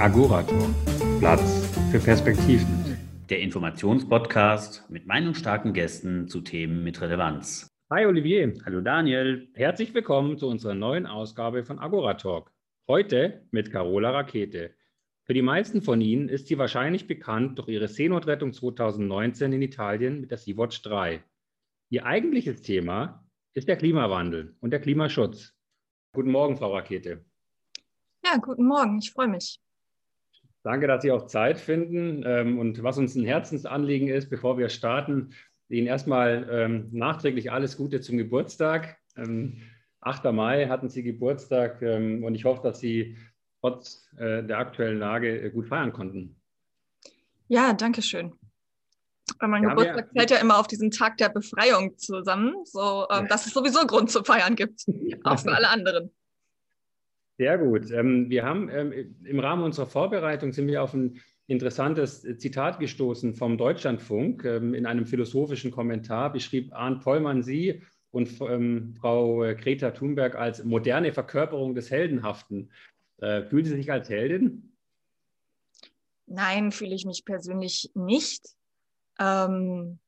Agorator. Platz für Perspektiven. Der Informationspodcast mit meinungsstarken Gästen zu Themen mit Relevanz. Hi Olivier. Hallo Daniel. Herzlich willkommen zu unserer neuen Ausgabe von Agoratalk. Heute mit Carola Rakete. Für die meisten von Ihnen ist sie wahrscheinlich bekannt durch ihre Seenotrettung 2019 in Italien mit der Sea-Watch 3. Ihr eigentliches Thema ist der Klimawandel und der Klimaschutz. Guten Morgen, Frau Rakete. Ja, guten Morgen, ich freue mich. Danke, dass Sie auch Zeit finden. Ähm, und was uns ein Herzensanliegen ist, bevor wir starten, Ihnen erstmal ähm, nachträglich alles Gute zum Geburtstag. 8. Ähm, Mai hatten Sie Geburtstag und ich hoffe, dass Sie trotz äh, der aktuellen Lage äh, gut feiern konnten. Ja, danke schön. Mein ja, Geburtstag ja, fällt ja immer auf diesen Tag der Befreiung zusammen, so dass es sowieso Grund zu feiern gibt, auch für alle anderen. Sehr gut. Ähm, wir haben ähm, im Rahmen unserer Vorbereitung sind wir auf ein interessantes Zitat gestoßen vom Deutschlandfunk. Ähm, in einem philosophischen Kommentar beschrieb Arndt Pollmann Sie und Frau äh, Greta Thunberg als moderne Verkörperung des Heldenhaften. Äh, fühlen Sie sich als Heldin? Nein, fühle ich mich persönlich nicht. Ähm,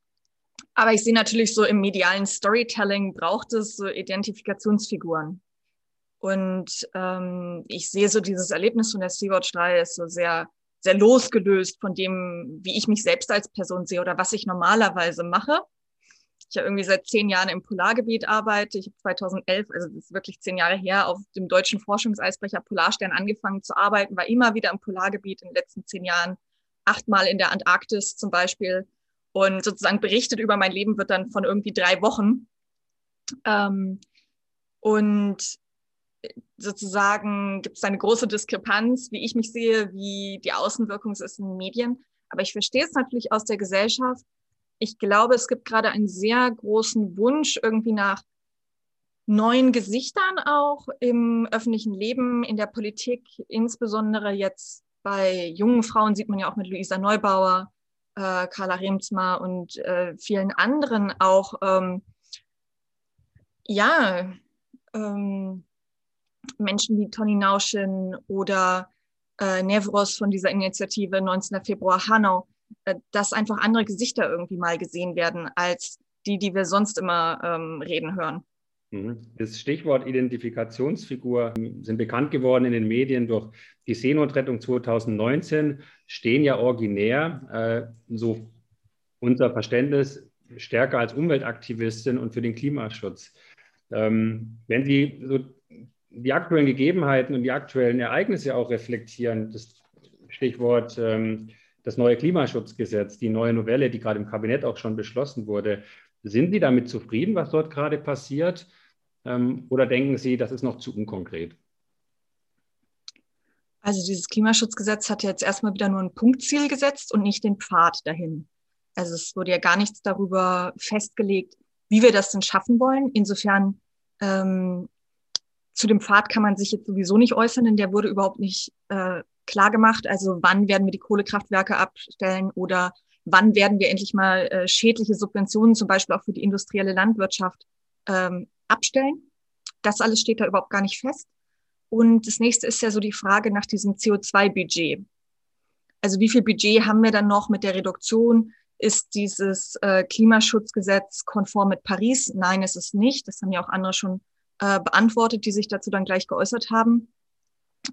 aber ich sehe natürlich so im medialen Storytelling braucht es so Identifikationsfiguren. Und ähm, ich sehe so dieses Erlebnis von der Sea-Watch 3 ist so sehr, sehr losgelöst von dem, wie ich mich selbst als Person sehe oder was ich normalerweise mache. Ich habe irgendwie seit zehn Jahren im Polargebiet arbeite. Ich habe 2011, also das ist wirklich zehn Jahre her, auf dem deutschen Forschungseisbrecher Polarstern angefangen zu arbeiten, war immer wieder im Polargebiet in den letzten zehn Jahren, achtmal in der Antarktis zum Beispiel. Und sozusagen berichtet über mein Leben wird dann von irgendwie drei Wochen. Ähm, und sozusagen gibt es eine große Diskrepanz, wie ich mich sehe, wie die Außenwirkung ist in den Medien. Aber ich verstehe es natürlich aus der Gesellschaft. Ich glaube, es gibt gerade einen sehr großen Wunsch irgendwie nach neuen Gesichtern auch im öffentlichen Leben, in der Politik, insbesondere jetzt bei jungen Frauen sieht man ja auch mit Luisa Neubauer, äh, Carla Remsmar und äh, vielen anderen auch, ähm, ja, ähm, Menschen wie Toni Nauschen oder äh, Nevros von dieser Initiative 19. Februar Hanau, äh, dass einfach andere Gesichter irgendwie mal gesehen werden als die, die wir sonst immer ähm, reden hören. Mhm. Das Stichwort Identifikationsfigur ähm, sind bekannt geworden in den Medien durch die Seenotrettung 2019, stehen ja originär, äh, so unser Verständnis, stärker als Umweltaktivistin und für den Klimaschutz. Ähm, wenn Sie so die aktuellen Gegebenheiten und die aktuellen Ereignisse auch reflektieren. Das Stichwort ähm, das neue Klimaschutzgesetz, die neue Novelle, die gerade im Kabinett auch schon beschlossen wurde. Sind Sie damit zufrieden, was dort gerade passiert? Ähm, oder denken Sie, das ist noch zu unkonkret? Also dieses Klimaschutzgesetz hat jetzt erstmal wieder nur ein Punktziel gesetzt und nicht den Pfad dahin. Also es wurde ja gar nichts darüber festgelegt, wie wir das denn schaffen wollen. Insofern ähm, zu dem Pfad kann man sich jetzt sowieso nicht äußern, denn der wurde überhaupt nicht äh, klar gemacht. Also wann werden wir die Kohlekraftwerke abstellen oder wann werden wir endlich mal äh, schädliche Subventionen, zum Beispiel auch für die industrielle Landwirtschaft, ähm, abstellen. Das alles steht da überhaupt gar nicht fest. Und das nächste ist ja so die Frage nach diesem CO2-Budget. Also wie viel Budget haben wir dann noch mit der Reduktion? Ist dieses äh, Klimaschutzgesetz konform mit Paris? Nein, ist es nicht. Das haben ja auch andere schon äh, beantwortet, die sich dazu dann gleich geäußert haben.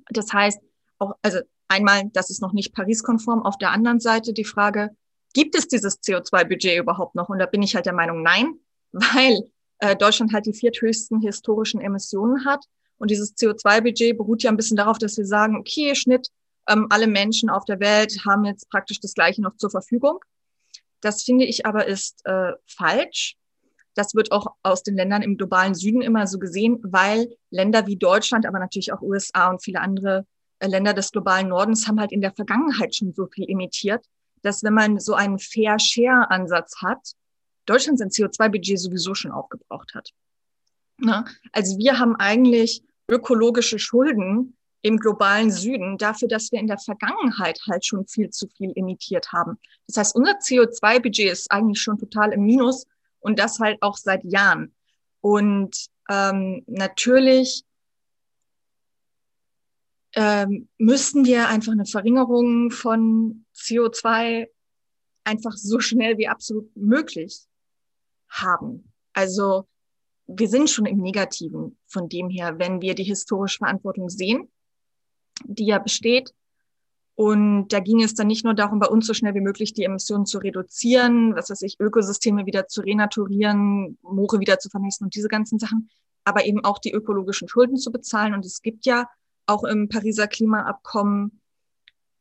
Das heißt, auch, also einmal, das ist noch nicht Paris-konform. Auf der anderen Seite die Frage, gibt es dieses CO2-Budget überhaupt noch? Und da bin ich halt der Meinung, nein, weil äh, Deutschland halt die vierthöchsten historischen Emissionen hat. Und dieses CO2-Budget beruht ja ein bisschen darauf, dass wir sagen, okay, Schnitt, ähm, alle Menschen auf der Welt haben jetzt praktisch das Gleiche noch zur Verfügung. Das finde ich aber ist äh, falsch, das wird auch aus den Ländern im globalen Süden immer so gesehen, weil Länder wie Deutschland, aber natürlich auch USA und viele andere äh, Länder des globalen Nordens haben halt in der Vergangenheit schon so viel emittiert, dass wenn man so einen Fair-Share-Ansatz hat, Deutschland sein CO2-Budget sowieso schon aufgebraucht hat. Na? Also wir haben eigentlich ökologische Schulden im globalen Süden dafür, dass wir in der Vergangenheit halt schon viel zu viel emittiert haben. Das heißt, unser CO2-Budget ist eigentlich schon total im Minus und das halt auch seit Jahren. Und ähm, natürlich ähm, müssten wir einfach eine Verringerung von CO2 einfach so schnell wie absolut möglich haben. Also wir sind schon im Negativen von dem her, wenn wir die historische Verantwortung sehen, die ja besteht. Und da ging es dann nicht nur darum, bei uns so schnell wie möglich die Emissionen zu reduzieren, was weiß ich, Ökosysteme wieder zu renaturieren, Moore wieder zu vernässen und diese ganzen Sachen, aber eben auch die ökologischen Schulden zu bezahlen. Und es gibt ja auch im Pariser Klimaabkommen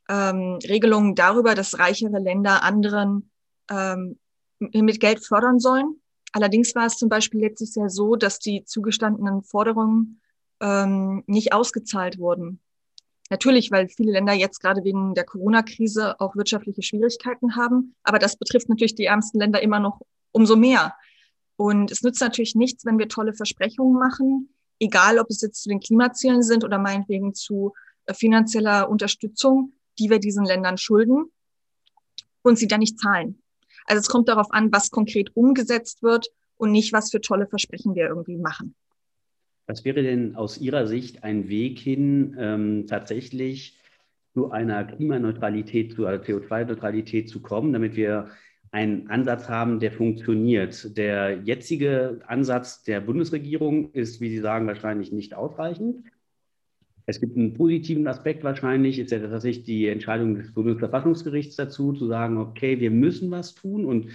ähm, Regelungen darüber, dass reichere Länder anderen ähm, mit Geld fördern sollen. Allerdings war es zum Beispiel letztes Jahr so, dass die zugestandenen Forderungen ähm, nicht ausgezahlt wurden. Natürlich, weil viele Länder jetzt gerade wegen der Corona-Krise auch wirtschaftliche Schwierigkeiten haben. Aber das betrifft natürlich die ärmsten Länder immer noch umso mehr. Und es nützt natürlich nichts, wenn wir tolle Versprechungen machen, egal ob es jetzt zu den Klimazielen sind oder meinetwegen zu äh, finanzieller Unterstützung, die wir diesen Ländern schulden und sie dann nicht zahlen. Also es kommt darauf an, was konkret umgesetzt wird und nicht, was für tolle Versprechen wir irgendwie machen. Was wäre denn aus Ihrer Sicht ein Weg hin, ähm, tatsächlich zu einer Klimaneutralität, zu einer CO2-Neutralität zu kommen, damit wir einen Ansatz haben, der funktioniert. Der jetzige Ansatz der Bundesregierung ist, wie Sie sagen, wahrscheinlich nicht ausreichend. Es gibt einen positiven Aspekt wahrscheinlich, ist ja tatsächlich die Entscheidung des Bundesverfassungsgerichts dazu, zu sagen, okay, wir müssen was tun und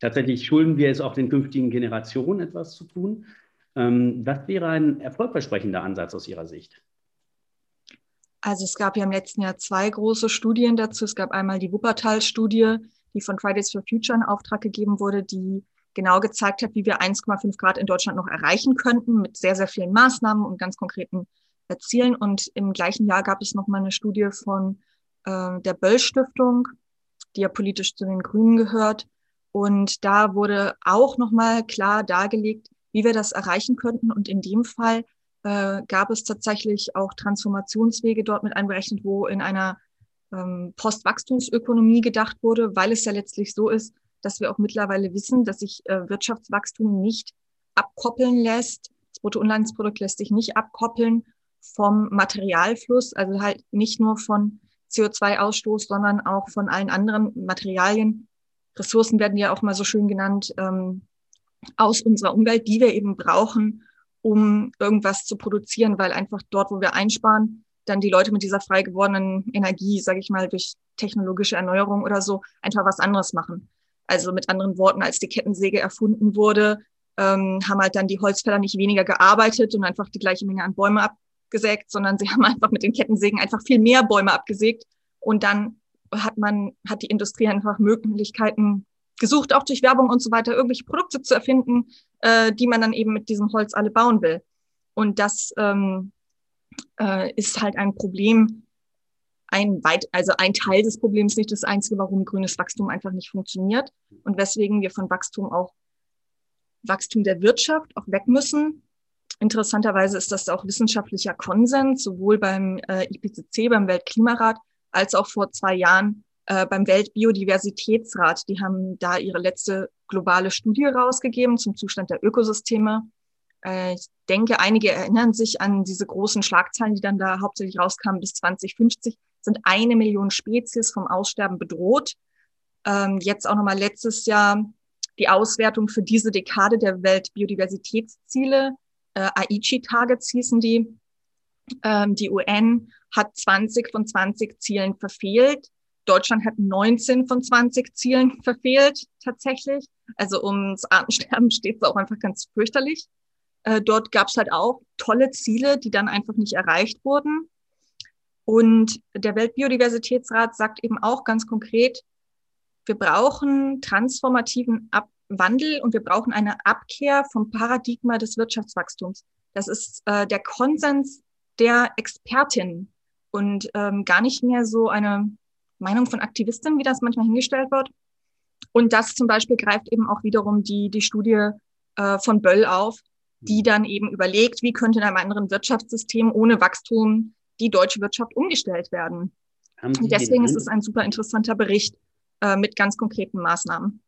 tatsächlich schulden wir es auch den künftigen Generationen, etwas zu tun. Ähm, was wäre ein erfolgversprechender Ansatz aus Ihrer Sicht? Also es gab ja im letzten Jahr zwei große Studien dazu. Es gab einmal die Wuppertal-Studie, die von Fridays for Future in Auftrag gegeben wurde, die genau gezeigt hat, wie wir 1,5 Grad in Deutschland noch erreichen könnten mit sehr, sehr vielen Maßnahmen und ganz konkreten erzielen. Und im gleichen Jahr gab es nochmal eine Studie von äh, der Böll Stiftung, die ja politisch zu den Grünen gehört. Und da wurde auch nochmal klar dargelegt, wie wir das erreichen könnten. Und in dem Fall äh, gab es tatsächlich auch Transformationswege dort mit einberechnet, wo in einer ähm, Postwachstumsökonomie gedacht wurde, weil es ja letztlich so ist, dass wir auch mittlerweile wissen, dass sich äh, Wirtschaftswachstum nicht abkoppeln lässt. Das Bruttoinlandsprodukt lässt sich nicht abkoppeln vom Materialfluss, also halt nicht nur von CO2-Ausstoß, sondern auch von allen anderen Materialien. Ressourcen werden ja auch mal so schön genannt ähm, aus unserer Umwelt, die wir eben brauchen, um irgendwas zu produzieren, weil einfach dort, wo wir einsparen, dann die Leute mit dieser frei gewordenen Energie, sage ich mal, durch technologische Erneuerung oder so, einfach was anderes machen. Also mit anderen Worten, als die Kettensäge erfunden wurde, ähm, haben halt dann die Holzfäller nicht weniger gearbeitet und einfach die gleiche Menge an Bäume ab, abgesägt, sondern sie haben einfach mit den Kettensägen einfach viel mehr Bäume abgesägt. Und dann hat man, hat die Industrie einfach Möglichkeiten gesucht, auch durch Werbung und so weiter, irgendwelche Produkte zu erfinden, äh, die man dann eben mit diesem Holz alle bauen will. Und das ähm, äh, ist halt ein Problem, ein weit, also ein Teil des Problems, nicht das einzige, warum grünes Wachstum einfach nicht funktioniert und weswegen wir von Wachstum auch Wachstum der Wirtschaft auch weg müssen, Interessanterweise ist das auch wissenschaftlicher Konsens, sowohl beim äh, IPCC, beim Weltklimarat, als auch vor zwei Jahren äh, beim Weltbiodiversitätsrat. Die haben da ihre letzte globale Studie rausgegeben zum Zustand der Ökosysteme. Äh, ich denke, einige erinnern sich an diese großen Schlagzeilen, die dann da hauptsächlich rauskamen. Bis 2050 sind eine Million Spezies vom Aussterben bedroht. Ähm, jetzt auch nochmal letztes Jahr die Auswertung für diese Dekade der Weltbiodiversitätsziele äh, Aichi-Targets hießen die. Ähm, die UN hat 20 von 20 Zielen verfehlt. Deutschland hat 19 von 20 Zielen verfehlt, tatsächlich. Also ums Artensterben steht es auch einfach ganz fürchterlich. Äh, dort gab es halt auch tolle Ziele, die dann einfach nicht erreicht wurden. Und der Weltbiodiversitätsrat sagt eben auch ganz konkret, wir brauchen transformativen Ab Wandel und wir brauchen eine Abkehr vom Paradigma des Wirtschaftswachstums. Das ist äh, der Konsens der Expertin und ähm, gar nicht mehr so eine Meinung von Aktivistinnen, wie das manchmal hingestellt wird. Und das zum Beispiel greift eben auch wiederum die, die Studie äh, von Böll auf, die dann eben überlegt, wie könnte in einem anderen Wirtschaftssystem ohne Wachstum die deutsche Wirtschaft umgestellt werden. Und deswegen ist es ein super interessanter Bericht äh, mit ganz konkreten Maßnahmen.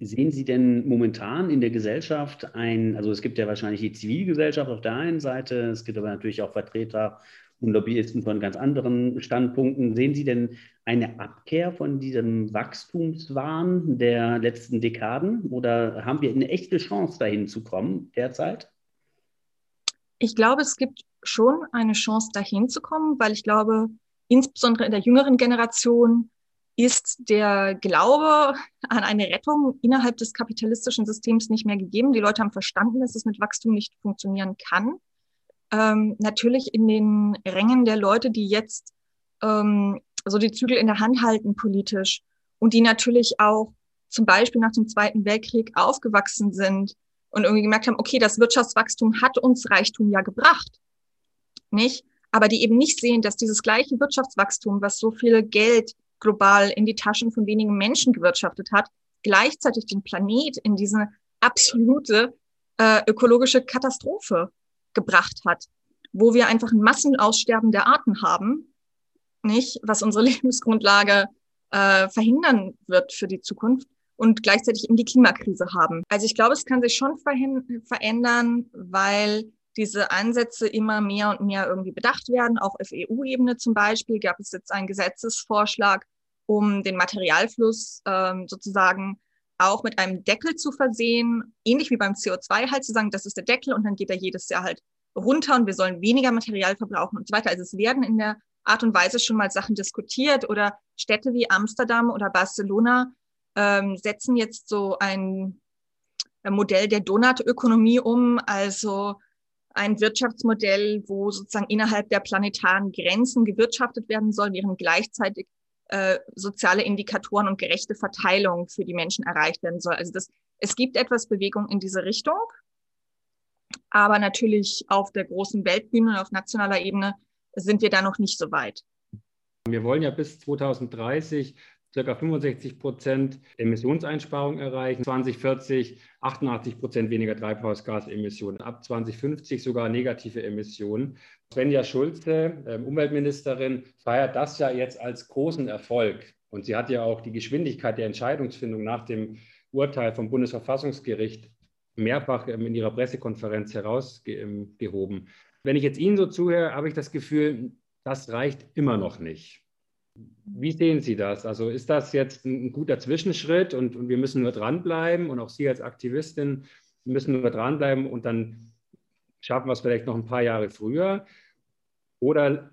Sehen Sie denn momentan in der Gesellschaft ein, also es gibt ja wahrscheinlich die Zivilgesellschaft auf der einen Seite, es gibt aber natürlich auch Vertreter und Lobbyisten von ganz anderen Standpunkten. Sehen Sie denn eine Abkehr von diesem Wachstumswahn der letzten Dekaden oder haben wir eine echte Chance, dahin zu kommen derzeit? Ich glaube, es gibt schon eine Chance, dahin zu kommen, weil ich glaube, insbesondere in der jüngeren Generation ist der Glaube an eine Rettung innerhalb des kapitalistischen Systems nicht mehr gegeben. Die Leute haben verstanden, dass es mit Wachstum nicht funktionieren kann ähm, natürlich in den Rängen der Leute, die jetzt ähm, so die Zügel in der Hand halten politisch und die natürlich auch zum Beispiel nach dem Zweiten Weltkrieg aufgewachsen sind und irgendwie gemerkt haben, okay, das Wirtschaftswachstum hat uns Reichtum ja gebracht, nicht? Aber die eben nicht sehen, dass dieses gleiche Wirtschaftswachstum, was so viel Geld global in die Taschen von wenigen Menschen gewirtschaftet hat, gleichzeitig den Planet in diese absolute äh, ökologische Katastrophe gebracht hat, wo wir einfach ein Massenaussterben der Arten haben, nicht, was unsere Lebensgrundlage äh, verhindern wird für die Zukunft und gleichzeitig eben die Klimakrise haben. Also ich glaube, es kann sich schon verändern, weil diese Ansätze immer mehr und mehr irgendwie bedacht werden. Auch auf EU-Ebene zum Beispiel gab es jetzt einen Gesetzesvorschlag, um den Materialfluss ähm, sozusagen auch mit einem Deckel zu versehen, ähnlich wie beim CO2 halt zu sagen, das ist der Deckel und dann geht er jedes Jahr halt runter und wir sollen weniger Material verbrauchen und so weiter. Also es werden in der Art und Weise schon mal Sachen diskutiert oder Städte wie Amsterdam oder Barcelona ähm, setzen jetzt so ein, Modell der Donutökonomie um, also ein Wirtschaftsmodell, wo sozusagen innerhalb der planetaren Grenzen gewirtschaftet werden soll, während gleichzeitig äh, soziale Indikatoren und gerechte Verteilung für die Menschen erreicht werden soll. Also das, es gibt etwas Bewegung in diese Richtung, aber natürlich auf der großen Weltbühne und auf nationaler Ebene sind wir da noch nicht so weit. Wir wollen ja bis 2030 ca. 65 Prozent Emissionseinsparung erreichen, 2040 88 Prozent weniger Treibhausgasemissionen, ab 2050 sogar negative Emissionen. Svenja Schulze, ähm, Umweltministerin, feiert das ja jetzt als großen Erfolg. Und sie hat ja auch die Geschwindigkeit der Entscheidungsfindung nach dem Urteil vom Bundesverfassungsgericht mehrfach ähm, in ihrer Pressekonferenz herausgehoben. Wenn ich jetzt Ihnen so zuhöre, habe ich das Gefühl, das reicht immer noch nicht. Wie sehen Sie das? Also ist das jetzt ein guter Zwischenschritt und, und wir müssen nur dranbleiben und auch Sie als Aktivistin müssen nur dranbleiben und dann schaffen wir es vielleicht noch ein paar Jahre früher? Oder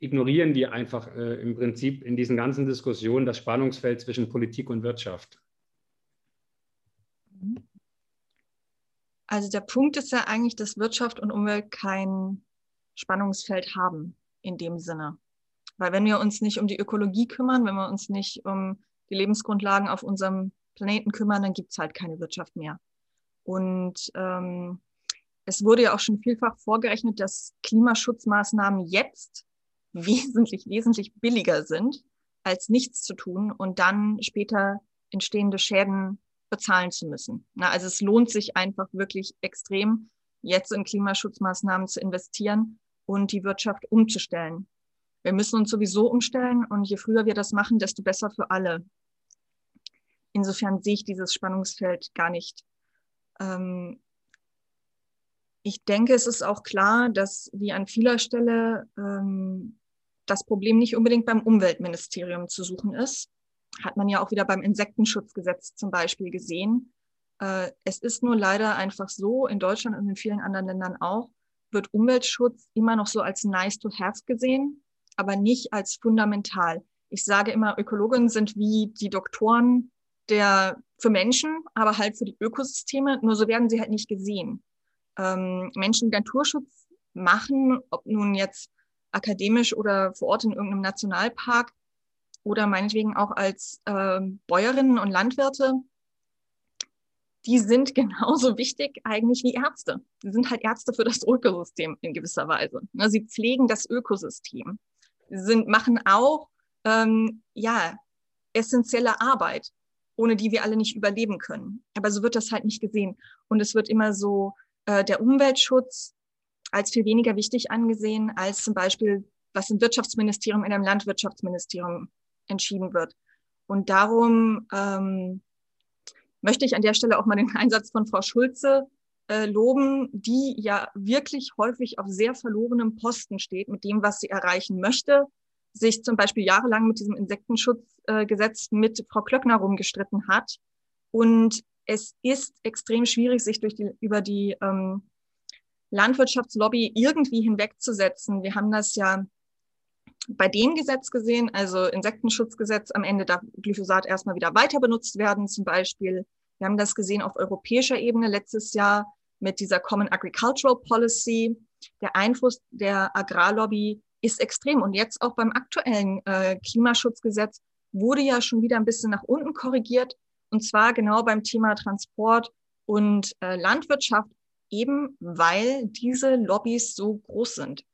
ignorieren die einfach äh, im Prinzip in diesen ganzen Diskussionen das Spannungsfeld zwischen Politik und Wirtschaft? Also der Punkt ist ja eigentlich, dass Wirtschaft und Umwelt kein Spannungsfeld haben in dem Sinne. Weil wenn wir uns nicht um die Ökologie kümmern, wenn wir uns nicht um die Lebensgrundlagen auf unserem Planeten kümmern, dann gibt es halt keine Wirtschaft mehr. Und ähm, es wurde ja auch schon vielfach vorgerechnet, dass Klimaschutzmaßnahmen jetzt wesentlich, wesentlich billiger sind, als nichts zu tun und dann später entstehende Schäden bezahlen zu müssen. Na, also es lohnt sich einfach wirklich extrem, jetzt in Klimaschutzmaßnahmen zu investieren und die Wirtschaft umzustellen. Wir müssen uns sowieso umstellen und je früher wir das machen, desto besser für alle. Insofern sehe ich dieses Spannungsfeld gar nicht. Ähm, ich denke, es ist auch klar, dass wie an vieler Stelle ähm, das Problem nicht unbedingt beim Umweltministerium zu suchen ist. Hat man ja auch wieder beim Insektenschutzgesetz zum Beispiel gesehen. Äh, es ist nur leider einfach so, in Deutschland und in vielen anderen Ländern auch, wird Umweltschutz immer noch so als nice to have gesehen aber nicht als fundamental. Ich sage immer, Ökologen sind wie die Doktoren der, für Menschen, aber halt für die Ökosysteme. Nur so werden sie halt nicht gesehen. Ähm, Menschen, die Naturschutz machen, ob nun jetzt akademisch oder vor Ort in irgendeinem Nationalpark oder meinetwegen auch als äh, Bäuerinnen und Landwirte, die sind genauso wichtig eigentlich wie Ärzte. Sie sind halt Ärzte für das Ökosystem in gewisser Weise. Ne, sie pflegen das Ökosystem sind, machen auch ähm, ja, essentielle Arbeit, ohne die wir alle nicht überleben können. Aber so wird das halt nicht gesehen. Und es wird immer so äh, der Umweltschutz als viel weniger wichtig angesehen, als zum Beispiel, was im Wirtschaftsministerium, in einem Landwirtschaftsministerium entschieden wird. Und darum ähm, möchte ich an der Stelle auch mal den Einsatz von Frau Schulze äh, loben, die ja wirklich häufig auf sehr verlorenem Posten steht mit dem, was sie erreichen möchte, sich zum Beispiel jahrelang mit diesem Insektenschutzgesetz äh, mit Frau Klöckner rumgestritten hat. Und es ist extrem schwierig, sich durch die, über die ähm, Landwirtschaftslobby irgendwie hinwegzusetzen. Wir haben das ja bei dem Gesetz gesehen, also Insektenschutzgesetz, am Ende darf Glyphosat erstmal wieder weiter benutzt werden, zum Beispiel. Wir haben das gesehen auf europäischer Ebene letztes Jahr mit dieser Common Agricultural Policy. Der Einfluss der Agrarlobby ist extrem. Und jetzt auch beim aktuellen äh, Klimaschutzgesetz wurde ja schon wieder ein bisschen nach unten korrigiert. Und zwar genau beim Thema Transport und äh, Landwirtschaft, eben weil diese Lobbys so groß sind.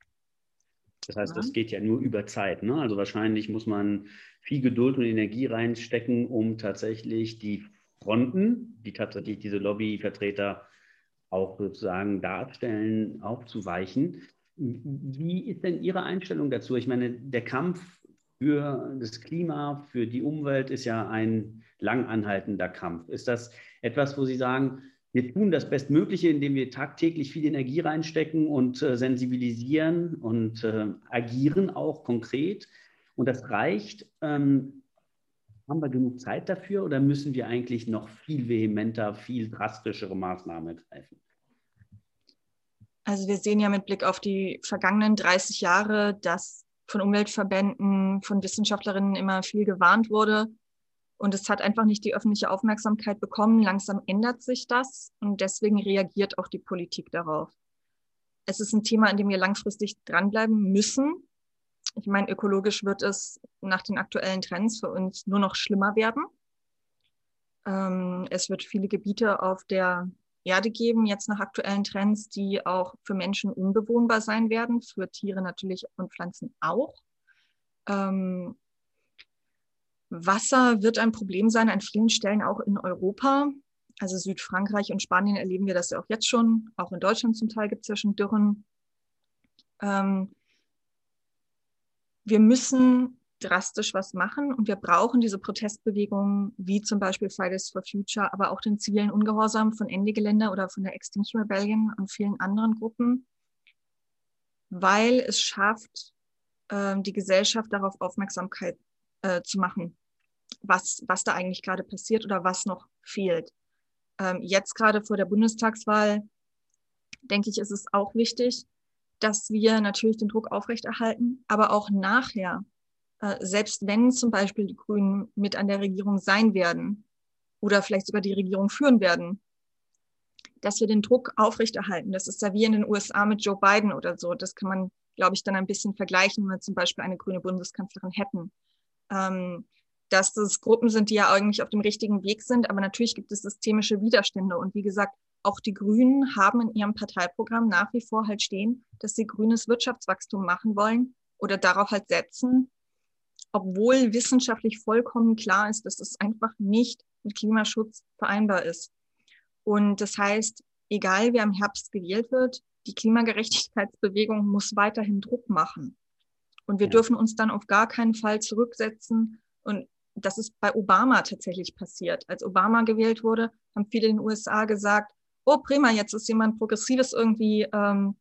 Das heißt, das geht ja nur über Zeit. Ne? Also wahrscheinlich muss man viel Geduld und Energie reinstecken, um tatsächlich die Fronten, die tatsächlich diese Lobbyvertreter auch sozusagen darstellen, aufzuweichen. Wie ist denn Ihre Einstellung dazu? Ich meine, der Kampf für das Klima, für die Umwelt ist ja ein lang anhaltender Kampf. Ist das etwas, wo Sie sagen, wir tun das Bestmögliche, indem wir tagtäglich viel Energie reinstecken und äh, sensibilisieren und äh, agieren auch konkret? Und das reicht. Ähm, haben wir genug Zeit dafür oder müssen wir eigentlich noch viel vehementer, viel drastischere Maßnahmen ergreifen? Also wir sehen ja mit Blick auf die vergangenen 30 Jahre, dass von Umweltverbänden, von Wissenschaftlerinnen immer viel gewarnt wurde. Und es hat einfach nicht die öffentliche Aufmerksamkeit bekommen. Langsam ändert sich das und deswegen reagiert auch die Politik darauf. Es ist ein Thema, an dem wir langfristig dranbleiben müssen. Ich meine, ökologisch wird es nach den aktuellen Trends für uns nur noch schlimmer werden. Ähm, es wird viele Gebiete auf der Erde geben, jetzt nach aktuellen Trends, die auch für Menschen unbewohnbar sein werden, für Tiere natürlich und Pflanzen auch. Ähm, Wasser wird ein Problem sein an vielen Stellen auch in Europa. Also Südfrankreich und Spanien erleben wir das ja auch jetzt schon. Auch in Deutschland zum Teil gibt es ja schon Dürren. Ähm, wir müssen drastisch was machen. Und wir brauchen diese Protestbewegungen wie zum Beispiel Fridays for Future, aber auch den zivilen Ungehorsam von Ende Gelände oder von der Extinction Rebellion und vielen anderen Gruppen, weil es schafft, äh, die Gesellschaft darauf Aufmerksamkeit äh, zu machen, was, was da eigentlich gerade passiert oder was noch fehlt. Ähm, jetzt gerade vor der Bundestagswahl, denke ich, ist es auch wichtig, dass wir natürlich den Druck aufrechterhalten, aber auch nachher äh, selbst wenn zum Beispiel die Grünen mit an der Regierung sein werden oder vielleicht sogar die Regierung führen werden, dass wir den Druck aufrechterhalten. Das ist ja wie in den USA mit Joe Biden oder so. Das kann man, glaube ich, dann ein bisschen vergleichen, wenn wir zum Beispiel eine grüne Bundeskanzlerin hätten. Ähm, dass das Gruppen sind, die ja eigentlich auf dem richtigen Weg sind, aber natürlich gibt es systemische Widerstände. Und wie gesagt, auch die Grünen haben in ihrem Parteiprogramm nach wie vor halt stehen, dass sie grünes Wirtschaftswachstum machen wollen oder darauf halt setzen, obwohl wissenschaftlich vollkommen klar ist, dass es einfach nicht mit Klimaschutz vereinbar ist. Und das heißt, egal wer im Herbst gewählt wird, die Klimagerechtigkeitsbewegung muss weiterhin Druck machen. Und wir ja. dürfen uns dann auf gar keinen Fall zurücksetzen. Und das ist bei Obama tatsächlich passiert. Als Obama gewählt wurde, haben viele in den USA gesagt, oh prima, jetzt ist jemand Progressives irgendwie ähm,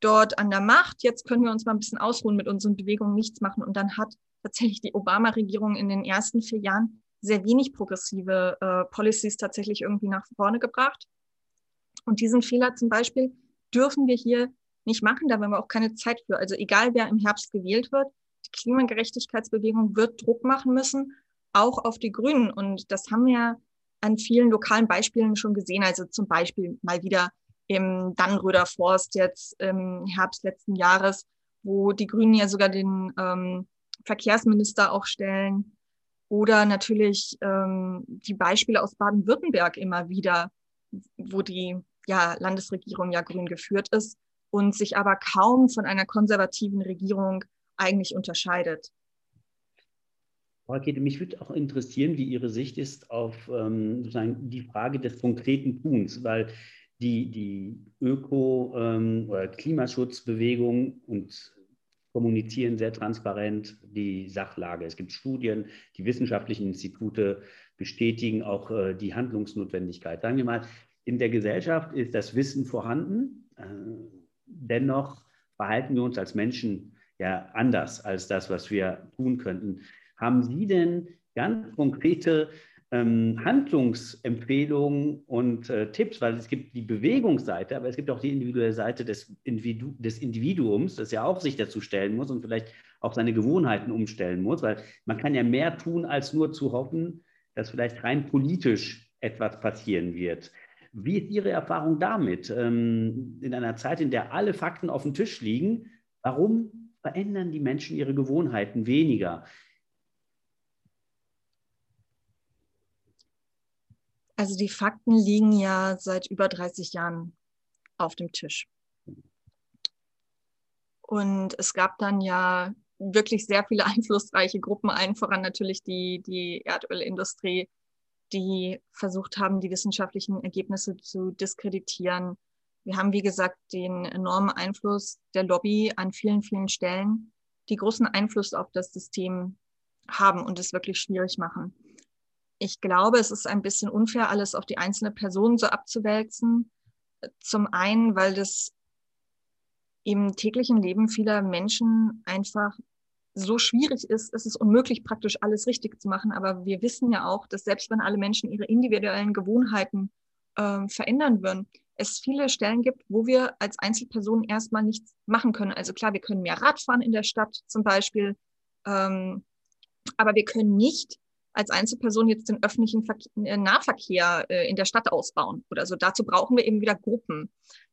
dort an der Macht, jetzt können wir uns mal ein bisschen ausruhen mit unseren Bewegungen, nichts machen. Und dann hat tatsächlich die Obama-Regierung in den ersten vier Jahren sehr wenig progressive äh, Policies tatsächlich irgendwie nach vorne gebracht. Und diesen Fehler zum Beispiel dürfen wir hier nicht machen, da haben wir auch keine Zeit für. Also egal, wer im Herbst gewählt wird, die Klimagerechtigkeitsbewegung wird Druck machen müssen, auch auf die Grünen. Und das haben wir an vielen lokalen Beispielen schon gesehen. Also zum Beispiel mal wieder im Dannröder Forst jetzt im Herbst letzten Jahres, wo die Grünen ja sogar den ähm, Verkehrsminister auch stellen. Oder natürlich ähm, die Beispiele aus Baden-Württemberg immer wieder, wo die ja, Landesregierung ja grün geführt ist und sich aber kaum von einer konservativen Regierung eigentlich unterscheidet. Frau Rakete, mich würde auch interessieren, wie Ihre Sicht ist auf ähm, sozusagen die Frage des konkreten Tuns, weil die, die Öko- ähm, oder Klimaschutzbewegung und kommunizieren sehr transparent die Sachlage. Es gibt Studien, die wissenschaftlichen Institute bestätigen auch äh, die Handlungsnotwendigkeit. Sagen wir mal, in der Gesellschaft ist das Wissen vorhanden. Äh, dennoch verhalten wir uns als Menschen ja anders als das, was wir tun könnten. Haben Sie denn ganz konkrete ähm, Handlungsempfehlungen und äh, Tipps, weil es gibt die Bewegungsseite, aber es gibt auch die individuelle Seite des, Individu des Individuums, das ja auch sich dazu stellen muss und vielleicht auch seine Gewohnheiten umstellen muss, weil man kann ja mehr tun, als nur zu hoffen, dass vielleicht rein politisch etwas passieren wird. Wie ist Ihre Erfahrung damit? Ähm, in einer Zeit, in der alle Fakten auf dem Tisch liegen, warum verändern die Menschen ihre Gewohnheiten weniger? Also die Fakten liegen ja seit über 30 Jahren auf dem Tisch. Und es gab dann ja wirklich sehr viele einflussreiche Gruppen, allen voran natürlich die, die Erdölindustrie, die versucht haben, die wissenschaftlichen Ergebnisse zu diskreditieren. Wir haben, wie gesagt, den enormen Einfluss der Lobby an vielen, vielen Stellen, die großen Einfluss auf das System haben und es wirklich schwierig machen ich glaube, es ist ein bisschen unfair, alles auf die einzelne Person so abzuwälzen. Zum einen, weil das im täglichen Leben vieler Menschen einfach so schwierig ist, es ist unmöglich, praktisch alles richtig zu machen. Aber wir wissen ja auch, dass selbst wenn alle Menschen ihre individuellen Gewohnheiten äh, verändern würden, es viele Stellen gibt, wo wir als Einzelpersonen erstmal nichts machen können. Also klar, wir können mehr Rad fahren in der Stadt zum Beispiel, ähm, aber wir können nicht als Einzelperson jetzt den öffentlichen Verkehr, äh, Nahverkehr äh, in der Stadt ausbauen oder so. Dazu brauchen wir eben wieder Gruppen.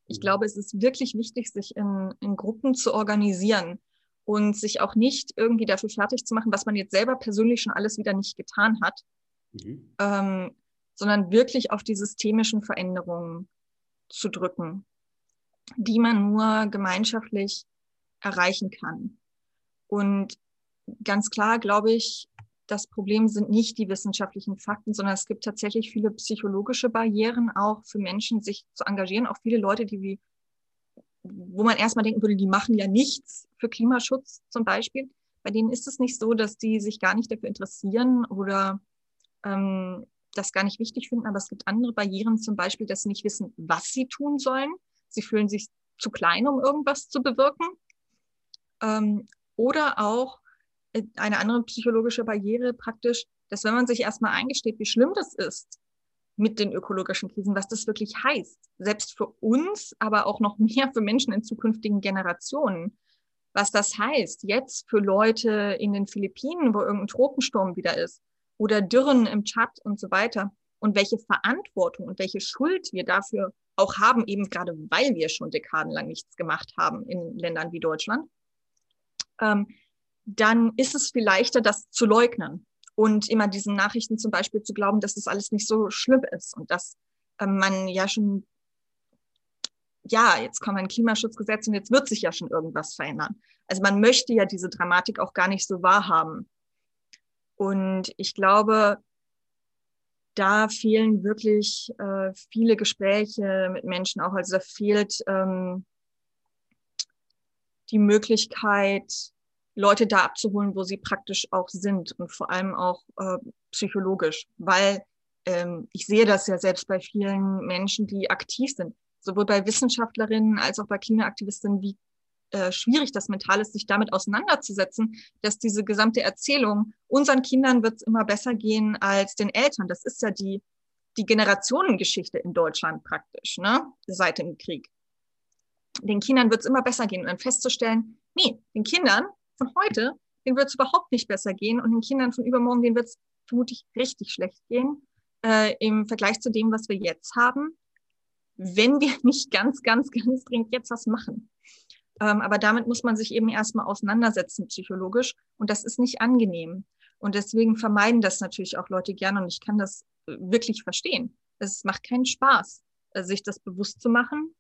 Ich mhm. glaube, es ist wirklich wichtig, sich in, in Gruppen zu organisieren und sich auch nicht irgendwie dafür fertig zu machen, was man jetzt selber persönlich schon alles wieder nicht getan hat, mhm. ähm, sondern wirklich auf die systemischen Veränderungen zu drücken, die man nur gemeinschaftlich erreichen kann. Und ganz klar, glaube ich, das Problem sind nicht die wissenschaftlichen Fakten, sondern es gibt tatsächlich viele psychologische Barrieren auch für Menschen, sich zu engagieren. Auch viele Leute, die wie, wo man erstmal denken würde, die machen ja nichts für Klimaschutz zum Beispiel. Bei denen ist es nicht so, dass die sich gar nicht dafür interessieren oder ähm, das gar nicht wichtig finden. Aber es gibt andere Barrieren, zum Beispiel, dass sie nicht wissen, was sie tun sollen. Sie fühlen sich zu klein, um irgendwas zu bewirken. Ähm, oder auch, eine andere psychologische Barriere praktisch, dass wenn man sich erstmal eingesteht, wie schlimm das ist mit den ökologischen Krisen, was das wirklich heißt, selbst für uns, aber auch noch mehr für Menschen in zukünftigen Generationen, was das heißt, jetzt für Leute in den Philippinen, wo irgendein Tropensturm wieder ist, oder Dürren im Tschad und so weiter, und welche Verantwortung und welche Schuld wir dafür auch haben, eben gerade weil wir schon dekadenlang nichts gemacht haben in Ländern wie Deutschland. Ähm, dann ist es viel leichter, das zu leugnen und immer diesen Nachrichten zum Beispiel zu glauben, dass das alles nicht so schlimm ist und dass äh, man ja schon, ja, jetzt kommt ein Klimaschutzgesetz und jetzt wird sich ja schon irgendwas verändern. Also man möchte ja diese Dramatik auch gar nicht so wahrhaben. Und ich glaube, da fehlen wirklich äh, viele Gespräche mit Menschen auch. Also da fehlt ähm, die Möglichkeit, Leute da abzuholen, wo sie praktisch auch sind und vor allem auch äh, psychologisch, weil ähm, ich sehe das ja selbst bei vielen Menschen, die aktiv sind, sowohl bei Wissenschaftlerinnen als auch bei Klimaaktivistinnen, wie äh, schwierig das mental ist, sich damit auseinanderzusetzen, dass diese gesamte Erzählung, unseren Kindern wird es immer besser gehen als den Eltern. Das ist ja die, die Generationengeschichte in Deutschland praktisch, ne, seit dem Krieg. Den Kindern wird es immer besser gehen und dann festzustellen, nee, den Kindern von heute, denen wird es überhaupt nicht besser gehen und den Kindern von übermorgen, denen wird es vermutlich richtig schlecht gehen äh, im Vergleich zu dem, was wir jetzt haben, wenn wir nicht ganz, ganz, ganz dringend jetzt was machen. Ähm, aber damit muss man sich eben erstmal auseinandersetzen psychologisch und das ist nicht angenehm. Und deswegen vermeiden das natürlich auch Leute gerne und ich kann das äh, wirklich verstehen. Es macht keinen Spaß, äh, sich das bewusst zu machen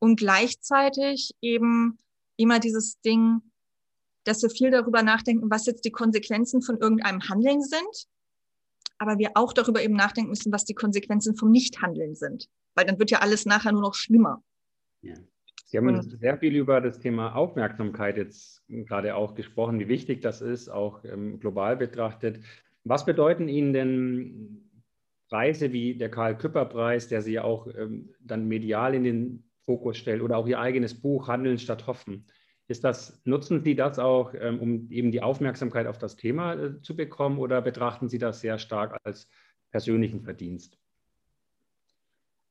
und gleichzeitig eben immer dieses Ding, dass wir viel darüber nachdenken, was jetzt die Konsequenzen von irgendeinem Handeln sind, aber wir auch darüber eben nachdenken müssen, was die Konsequenzen vom Nichthandeln sind, weil dann wird ja alles nachher nur noch schlimmer. Ja. Sie haben Und, sehr viel über das Thema Aufmerksamkeit jetzt gerade auch gesprochen, wie wichtig das ist, auch ähm, global betrachtet. Was bedeuten Ihnen denn Preise wie der Karl-Küpper-Preis, der Sie ja auch ähm, dann medial in den Fokus stellt, oder auch Ihr eigenes Buch Handeln statt Hoffen. Ist das, nutzen Sie das auch, ähm, um eben die Aufmerksamkeit auf das Thema äh, zu bekommen, oder betrachten Sie das sehr stark als persönlichen Verdienst?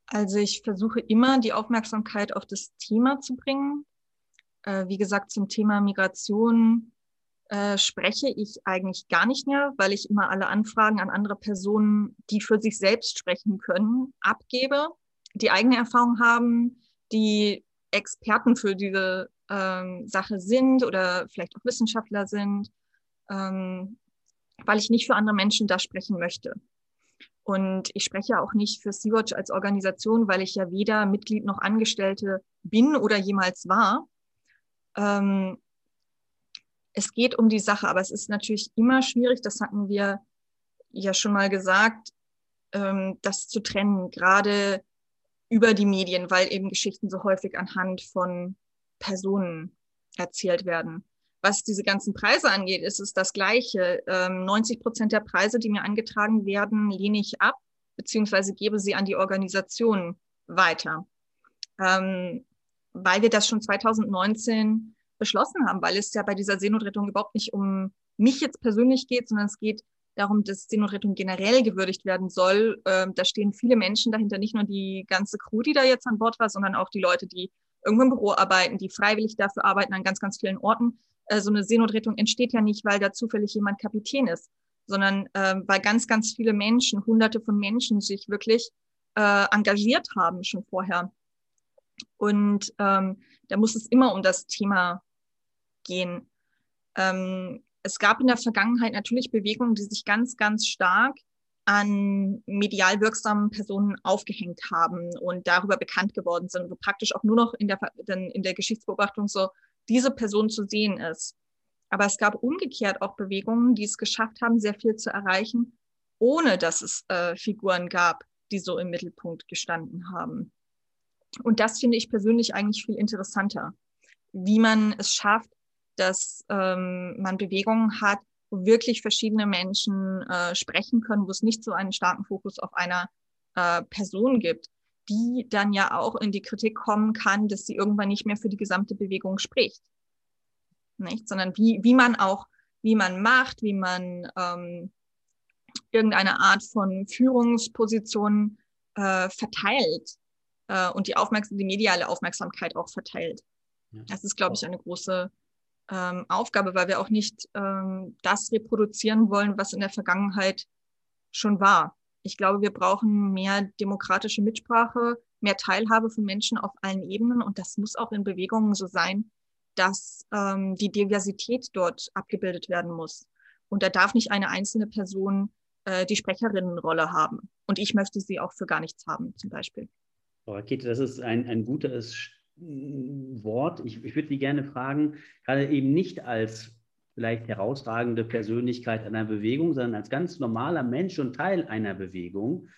Also ich versuche immer, die Aufmerksamkeit auf das Thema zu bringen. Äh, wie gesagt, zum Thema Migration äh, spreche ich eigentlich gar nicht mehr, weil ich immer alle Anfragen an andere Personen, die für sich selbst sprechen können, abgebe, die eigene Erfahrung haben, die Experten für diese ähm, Sache sind oder vielleicht auch Wissenschaftler sind, ähm, weil ich nicht für andere Menschen da sprechen möchte. Und ich spreche auch nicht für Sea-Watch als Organisation, weil ich ja weder Mitglied noch Angestellte bin oder jemals war. Ähm, es geht um die Sache, aber es ist natürlich immer schwierig, das hatten wir ja schon mal gesagt, ähm, das zu trennen, gerade über die Medien, weil eben Geschichten so häufig anhand von Personen erzählt werden. Was diese ganzen Preise angeht, ist es das Gleiche. Ähm, 90 Prozent der Preise, die mir angetragen werden, lehne ich ab, beziehungsweise gebe sie an die Organisation weiter. Ähm, weil wir das schon 2019 beschlossen haben, weil es ja bei dieser Seenotrettung überhaupt nicht um mich jetzt persönlich geht, sondern es geht darum, dass Seenotrettung generell gewürdigt werden soll. Ähm, da stehen viele Menschen dahinter, nicht nur die ganze Crew, die da jetzt an Bord war, sondern auch die Leute, die irgendwo im Büro arbeiten, die freiwillig dafür arbeiten an ganz, ganz vielen Orten. Äh, so eine Seenotrettung entsteht ja nicht, weil da zufällig jemand Kapitän ist, sondern äh, weil ganz, ganz viele Menschen, hunderte von Menschen sich wirklich äh, engagiert haben schon vorher. Und ähm, da muss es immer um das Thema gehen. Ähm, es gab in der Vergangenheit natürlich Bewegungen, die sich ganz, ganz stark an medial wirksamen Personen aufgehängt haben und darüber bekannt geworden sind, wo praktisch auch nur noch in der, in der Geschichtsbeobachtung so diese Person zu sehen ist. Aber es gab umgekehrt auch Bewegungen, die es geschafft haben, sehr viel zu erreichen, ohne dass es äh, Figuren gab, die so im Mittelpunkt gestanden haben. Und das finde ich persönlich eigentlich viel interessanter, wie man es schafft, dass ähm, man Bewegungen hat, wo wirklich verschiedene Menschen äh, sprechen können, wo es nicht so einen starken Fokus auf einer äh, Person gibt, die dann ja auch in die Kritik kommen kann, dass sie irgendwann nicht mehr für die gesamte Bewegung spricht. Nicht? Sondern wie, wie man auch, wie man macht, wie man ähm, irgendeine Art von Führungsposition äh, verteilt äh, und die, Aufmerksam die mediale Aufmerksamkeit auch verteilt. Das ist, glaube ich, eine große ähm, Aufgabe, weil wir auch nicht ähm, das reproduzieren wollen, was in der Vergangenheit schon war. Ich glaube, wir brauchen mehr demokratische Mitsprache, mehr Teilhabe von Menschen auf allen Ebenen und das muss auch in Bewegungen so sein, dass ähm, die Diversität dort abgebildet werden muss. Und da darf nicht eine einzelne Person äh, die Sprecherinnenrolle haben. Und ich möchte sie auch für gar nichts haben, zum Beispiel. Rakete, das ist ein, ein gutes Wort. Ich, ich würde Sie gerne fragen, gerade eben nicht als vielleicht herausragende Persönlichkeit einer Bewegung, sondern als ganz normaler Mensch und Teil einer Bewegung.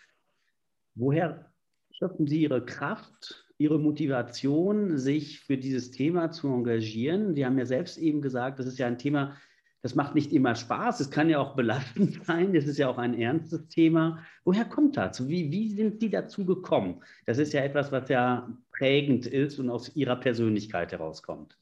Woher schöpfen Sie Ihre Kraft, Ihre Motivation, sich für dieses Thema zu engagieren? Sie haben ja selbst eben gesagt, das ist ja ein Thema, das macht nicht immer Spaß, es kann ja auch belastend sein, das ist ja auch ein ernstes Thema. Woher kommt das? Wie, wie sind Sie dazu gekommen? Das ist ja etwas, was ja prägend ist und aus Ihrer Persönlichkeit herauskommt.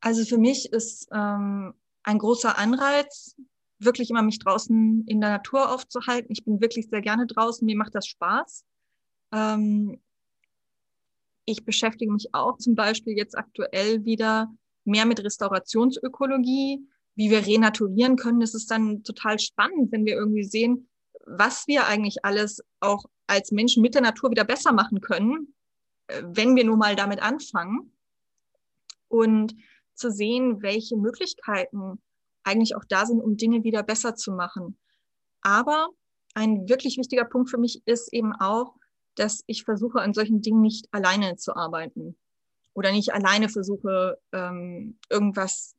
Also für mich ist ähm, ein großer Anreiz, wirklich immer mich draußen in der Natur aufzuhalten. Ich bin wirklich sehr gerne draußen, mir macht das Spaß. Ähm, ich beschäftige mich auch zum Beispiel jetzt aktuell wieder mehr mit Restaurationsökologie, wie wir renaturieren können. Das ist dann total spannend, wenn wir irgendwie sehen, was wir eigentlich alles auch als Menschen mit der Natur wieder besser machen können, äh, wenn wir nur mal damit anfangen. Und zu sehen, welche Möglichkeiten eigentlich auch da sind, um Dinge wieder besser zu machen. Aber ein wirklich wichtiger Punkt für mich ist eben auch, dass ich versuche, an solchen Dingen nicht alleine zu arbeiten oder nicht alleine versuche, ähm, irgendwas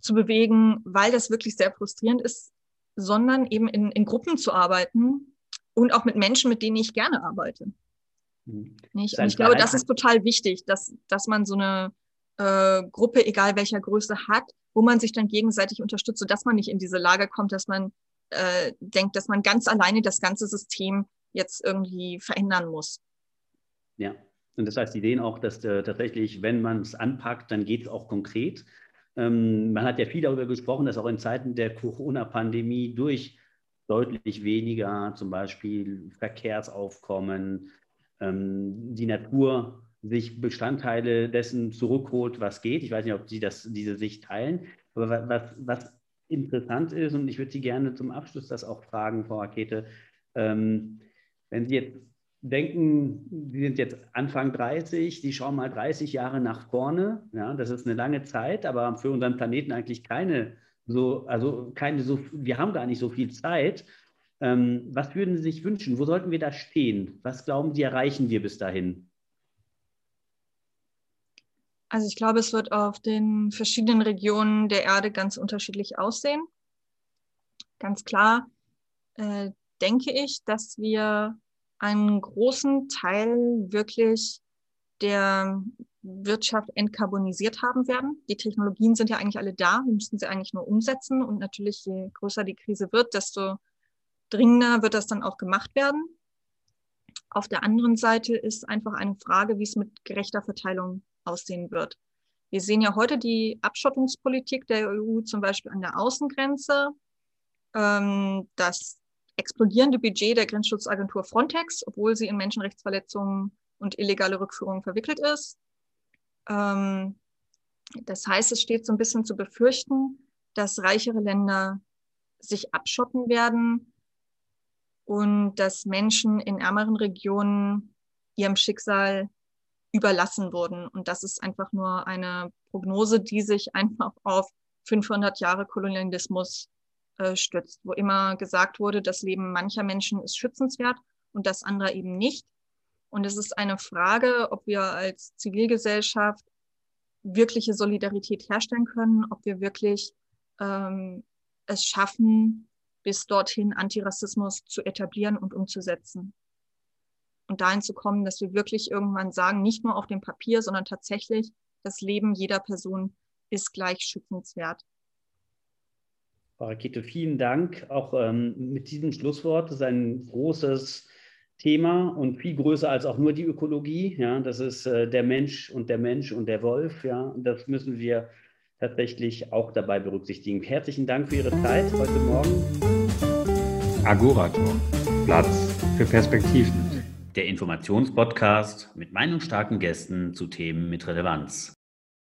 zu bewegen, weil das wirklich sehr frustrierend ist, sondern eben in, in Gruppen zu arbeiten und auch mit Menschen, mit denen ich gerne arbeite. Mhm. Und ich glaube, das ist total wichtig, dass, dass man so eine äh, Gruppe, egal welcher Größe, hat, wo man sich dann gegenseitig unterstützt, sodass man nicht in diese Lage kommt, dass man äh, denkt, dass man ganz alleine das ganze System jetzt irgendwie verändern muss. Ja, und das heißt, Sie sehen auch, dass äh, tatsächlich, wenn man es anpackt, dann geht es auch konkret. Ähm, man hat ja viel darüber gesprochen, dass auch in Zeiten der Corona-Pandemie durch deutlich weniger zum Beispiel Verkehrsaufkommen, ähm, die Natur sich Bestandteile dessen zurückholt, was geht. Ich weiß nicht, ob Sie das, diese Sicht teilen, aber was, was interessant ist, und ich würde Sie gerne zum Abschluss das auch fragen, Frau Rakete, ähm, wenn Sie jetzt denken, Sie sind jetzt Anfang 30, Sie schauen mal 30 Jahre nach vorne, ja, das ist eine lange Zeit, aber für unseren Planeten eigentlich keine so, also keine so, wir haben gar nicht so viel Zeit. Ähm, was würden Sie sich wünschen? Wo sollten wir da stehen? Was glauben Sie, erreichen wir bis dahin? Also ich glaube, es wird auf den verschiedenen Regionen der Erde ganz unterschiedlich aussehen. Ganz klar äh, denke ich, dass wir einen großen Teil wirklich der Wirtschaft entkarbonisiert haben werden. Die Technologien sind ja eigentlich alle da, wir müssten sie eigentlich nur umsetzen. Und natürlich, je größer die Krise wird, desto dringender wird das dann auch gemacht werden. Auf der anderen Seite ist einfach eine Frage, wie es mit gerechter Verteilung aussehen wird. Wir sehen ja heute die Abschottungspolitik der EU zum Beispiel an der Außengrenze, ähm, das explodierende Budget der Grenzschutzagentur Frontex, obwohl sie in Menschenrechtsverletzungen und illegale Rückführungen verwickelt ist. Ähm, das heißt, es steht so ein bisschen zu befürchten, dass reichere Länder sich abschotten werden und dass Menschen in ärmeren Regionen ihrem Schicksal überlassen wurden. Und das ist einfach nur eine Prognose, die sich einfach auf 500 Jahre Kolonialismus äh, stützt, wo immer gesagt wurde, das Leben mancher Menschen ist schützenswert und das andere eben nicht. Und es ist eine Frage, ob wir als Zivilgesellschaft wirkliche Solidarität herstellen können, ob wir wirklich ähm, es schaffen, bis dorthin Antirassismus zu etablieren und umzusetzen. Und dahin zu kommen, dass wir wirklich irgendwann sagen, nicht nur auf dem Papier, sondern tatsächlich, das Leben jeder Person ist gleich schützenswert. Frau Rakete, vielen Dank. Auch ähm, mit diesem Schlusswort, das ist ein großes Thema und viel größer als auch nur die Ökologie. Ja, das ist äh, der Mensch und der Mensch und der Wolf. Ja, und das müssen wir tatsächlich auch dabei berücksichtigen. Herzlichen Dank für Ihre Zeit heute Morgen. Agorator, Platz für Perspektiven. Der Informationspodcast mit meinungsstarken Gästen zu Themen mit Relevanz.